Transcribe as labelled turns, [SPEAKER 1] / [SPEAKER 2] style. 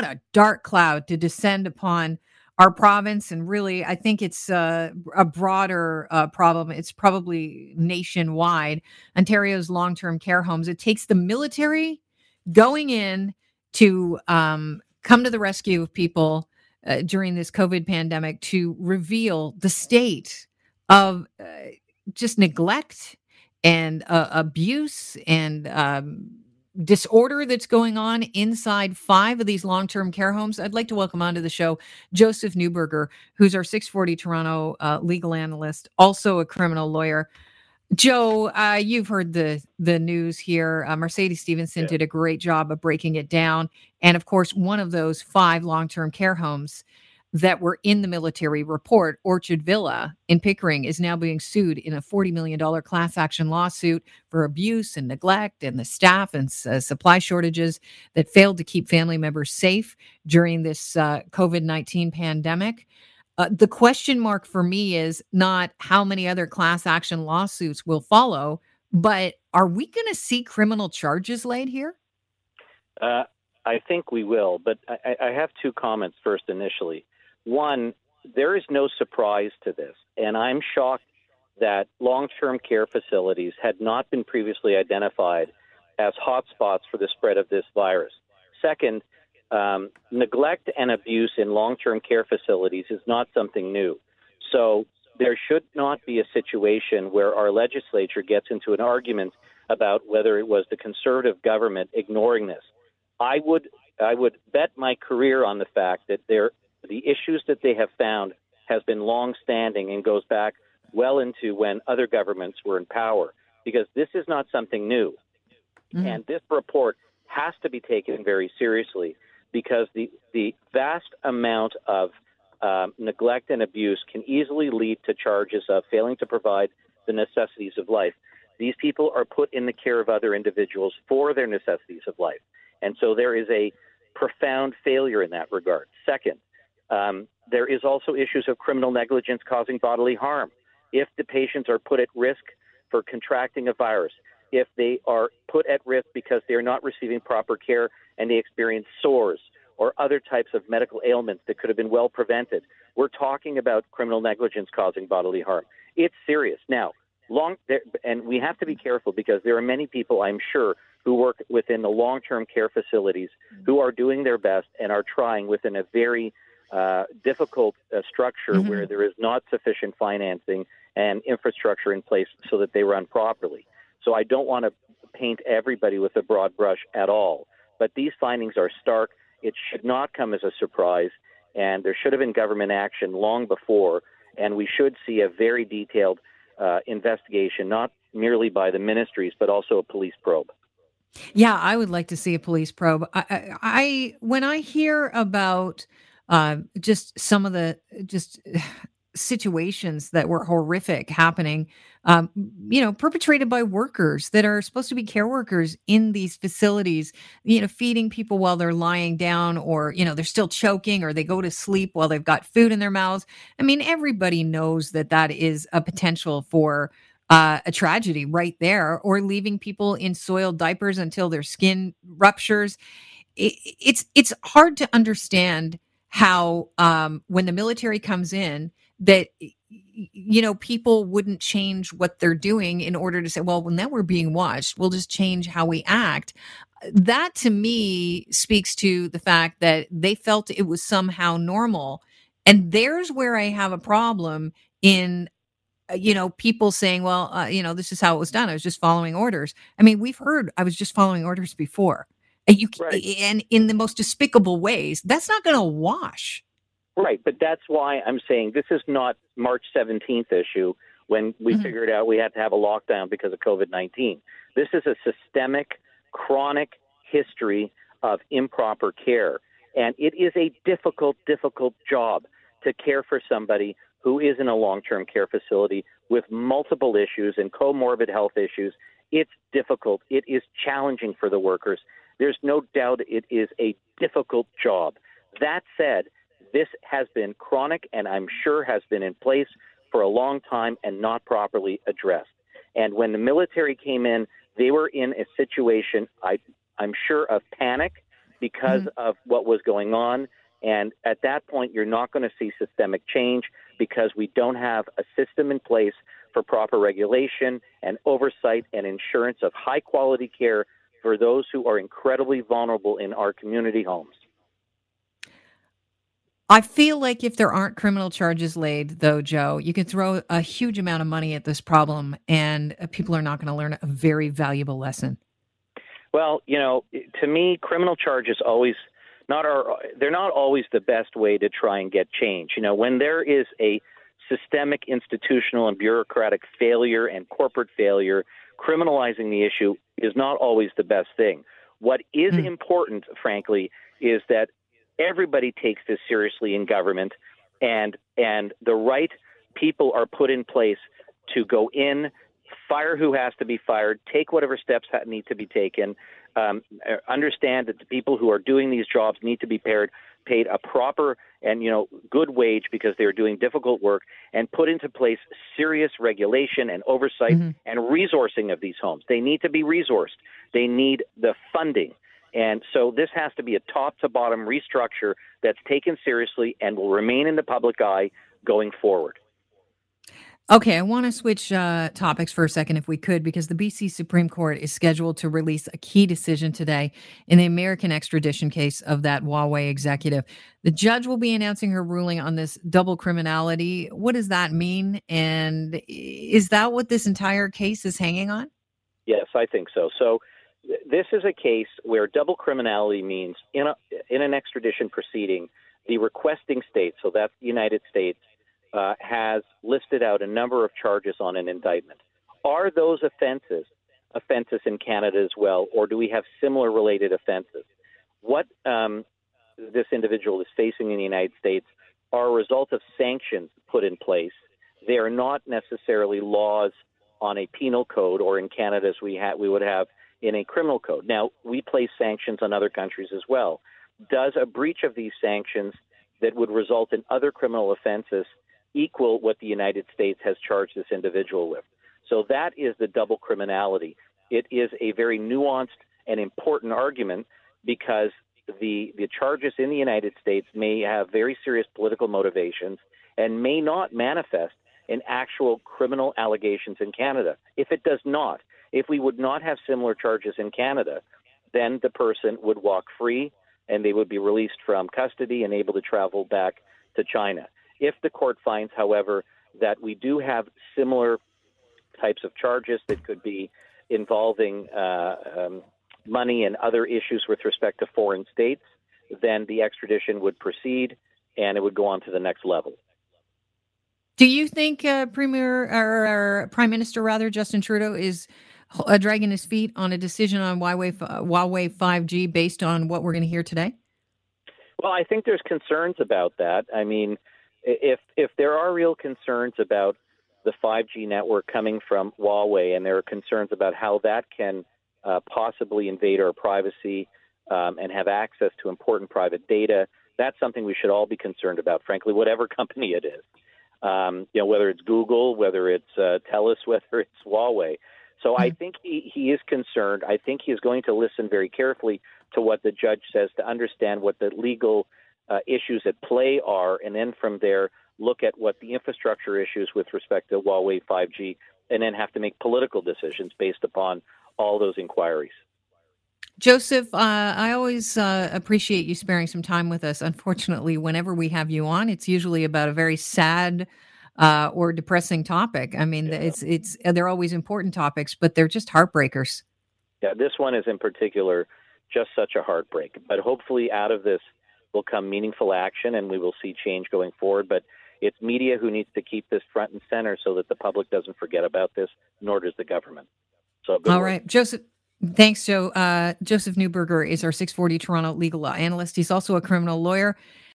[SPEAKER 1] what a dark cloud to descend upon our province. And really, I think it's uh, a broader uh, problem. It's probably nationwide. Ontario's long term care homes, it takes the military going in to um, come to the rescue of people uh, during this COVID pandemic to reveal the state of uh, just neglect and uh, abuse and um, disorder that's going on inside five of these long term care homes. I'd like to welcome onto the show Joseph Neuberger, who's our 640 Toronto uh, legal analyst, also a criminal lawyer. Joe, uh, you've heard the the news here. Uh, Mercedes Stephenson yeah. did a great job of breaking it down, and of course, one of those five long term care homes that were in the military report, Orchard Villa in Pickering is now being sued in a $40 million class action lawsuit for abuse and neglect and the staff and uh, supply shortages that failed to keep family members safe during this uh, COVID 19 pandemic. Uh, the question mark for me is not how many other class action lawsuits will follow, but are we going to see criminal charges laid here?
[SPEAKER 2] Uh, I think we will, but I, I have two comments first initially. One, there is no surprise to this, and I'm shocked that long term care facilities had not been previously identified as hotspots for the spread of this virus. Second, um, neglect and abuse in long term care facilities is not something new. So there should not be a situation where our legislature gets into an argument about whether it was the conservative government ignoring this. I would I would bet my career on the fact that there the issues that they have found has been long-standing and goes back well into when other governments were in power because this is not something new. Mm-hmm. And this report has to be taken very seriously because the, the vast amount of um, neglect and abuse can easily lead to charges of failing to provide the necessities of life. These people are put in the care of other individuals for their necessities of life. And so there is a profound failure in that regard. Second, um, there is also issues of criminal negligence causing bodily harm. If the patients are put at risk for contracting a virus, if they are put at risk because they are not receiving proper care and they experience sores or other types of medical ailments that could have been well prevented, we're talking about criminal negligence causing bodily harm. It's serious. Now, long and we have to be careful because there are many people, I'm sure, who work within the long-term care facilities who are doing their best and are trying within a very uh, difficult uh, structure mm-hmm. where there is not sufficient financing and infrastructure in place so that they run properly. So I don't want to paint everybody with a broad brush at all. But these findings are stark. It should not come as a surprise, and there should have been government action long before, and we should see a very detailed uh, investigation, not merely by the ministries, but also a police probe.
[SPEAKER 1] Yeah, I would like to see a police probe. I, I, I when I hear about uh, just some of the just situations that were horrific happening um, you know perpetrated by workers that are supposed to be care workers in these facilities you know feeding people while they're lying down or you know they're still choking or they go to sleep while they've got food in their mouths. I mean everybody knows that that is a potential for uh, a tragedy right there or leaving people in soiled diapers until their skin ruptures. It, it's it's hard to understand how um, when the military comes in that you know people wouldn't change what they're doing in order to say well now we're being watched. We'll just change how we act. That to me speaks to the fact that they felt it was somehow normal. And there's where i have a problem in uh, you know people saying well uh, you know this is how it was done. I was just following orders. I mean we've heard i was just following orders before you right. and in the most despicable ways. That's not going to wash.
[SPEAKER 2] Right but that's why i'm saying this is not march 17th issue when we mm-hmm. figured out we had to have a lockdown because of covid-19 this is a systemic chronic history of improper care and it is a difficult difficult job to care for somebody who is in a long-term care facility with multiple issues and comorbid health issues. It's difficult. It is challenging for the workers there's no doubt it is a difficult job. That said, this has been chronic and I'm sure has been in place for a long time and not properly addressed. And when the military came in, they were in a situation, I, I'm sure, of panic because mm-hmm. of what was going on. And at that point, you're not going to see systemic change because we don't have a system in place for proper regulation and oversight and insurance of high quality care for those who are incredibly vulnerable in our community homes.
[SPEAKER 1] I feel like if there aren't criminal charges laid, though, Joe, you can throw a huge amount of money at this problem and uh, people are not going to learn a very valuable lesson.
[SPEAKER 2] Well, you know, to me, criminal charges always not are they're not always the best way to try and get change. You know, when there is a systemic institutional and bureaucratic failure and corporate failure, criminalizing the issue is not always the best thing. What is mm. important, frankly, is that everybody takes this seriously in government and and the right people are put in place to go in fire who has to be fired, take whatever steps need to be taken, um, understand that the people who are doing these jobs need to be paired, paid a proper and you know good wage because they are doing difficult work, and put into place serious regulation and oversight mm-hmm. and resourcing of these homes. They need to be resourced. They need the funding. And so this has to be a top to bottom restructure that's taken seriously and will remain in the public eye going forward.
[SPEAKER 1] Okay, I want to switch uh, topics for a second, if we could, because the BC Supreme Court is scheduled to release a key decision today in the American extradition case of that Huawei executive. The judge will be announcing her ruling on this double criminality. What does that mean? And is that what this entire case is hanging on?
[SPEAKER 2] Yes, I think so. So, this is a case where double criminality means in, a, in an extradition proceeding, the requesting state, so that's the United States, uh, has listed out a number of charges on an indictment. Are those offenses offenses in Canada as well, or do we have similar related offenses? What um, this individual is facing in the United States are a result of sanctions put in place. They are not necessarily laws on a penal code, or in Canada as we ha- we would have in a criminal code. Now we place sanctions on other countries as well. Does a breach of these sanctions that would result in other criminal offenses equal what the United States has charged this individual with. So that is the double criminality. It is a very nuanced and important argument because the the charges in the United States may have very serious political motivations and may not manifest in actual criminal allegations in Canada. If it does not, if we would not have similar charges in Canada, then the person would walk free and they would be released from custody and able to travel back to China. If the court finds, however, that we do have similar types of charges that could be involving uh, um, money and other issues with respect to foreign states, then the extradition would proceed and it would go on to the next level.
[SPEAKER 1] Do you think uh, Premier or, or, Prime Minister rather Justin Trudeau is uh, dragging his feet on a decision on Huawei Huawei 5G based on what we're going to hear today?
[SPEAKER 2] Well, I think there's concerns about that. I mean, if if there are real concerns about the 5G network coming from Huawei, and there are concerns about how that can uh, possibly invade our privacy um, and have access to important private data, that's something we should all be concerned about. Frankly, whatever company it is, um, you know, whether it's Google, whether it's uh, Telus, whether it's Huawei. So I hmm. think he, he is concerned. I think he is going to listen very carefully to what the judge says to understand what the legal uh, issues at play are, and then from there look at what the infrastructure issues with respect to Huawei 5G, and then have to make political decisions based upon all those inquiries.
[SPEAKER 1] Joseph, uh, I always uh, appreciate you sparing some time with us. Unfortunately, whenever we have you on, it's usually about a very sad uh, or depressing topic. I mean, yeah. it's it's they're always important topics, but they're just heartbreakers.
[SPEAKER 2] Yeah, this one is in particular just such a heartbreak. But hopefully, out of this, will come meaningful action and we will see change going forward. But it's media who needs to keep this front and center so that the public doesn't forget about this, nor does the government. So,
[SPEAKER 1] all work. right, Joseph. Thanks, Joe. Uh, Joseph Neuberger is our 640 Toronto legal law analyst. He's also a criminal lawyer.